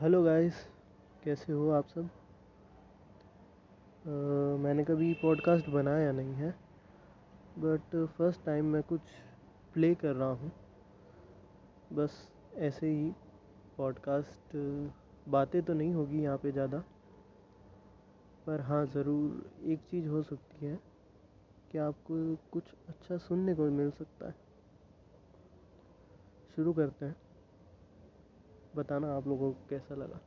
Hello guys कैसे हो आप सब? uh, मैंने कभी पॉडकास्ट बनाया नहीं है बट फ़र्स्ट टाइम मैं कुछ प्ले कर रहा हूँ। बस ऐसे ही पॉडकास्ट बातें तो नहीं होगी यहाँ पे ज़्यादा पर हाँ ज़रूर एक चीज़ हो सकती है कि आपको कुछ अच्छा सुनने को मिल सकता है। शुरू करते हैं। बताना आप लोगों को कैसा लगा?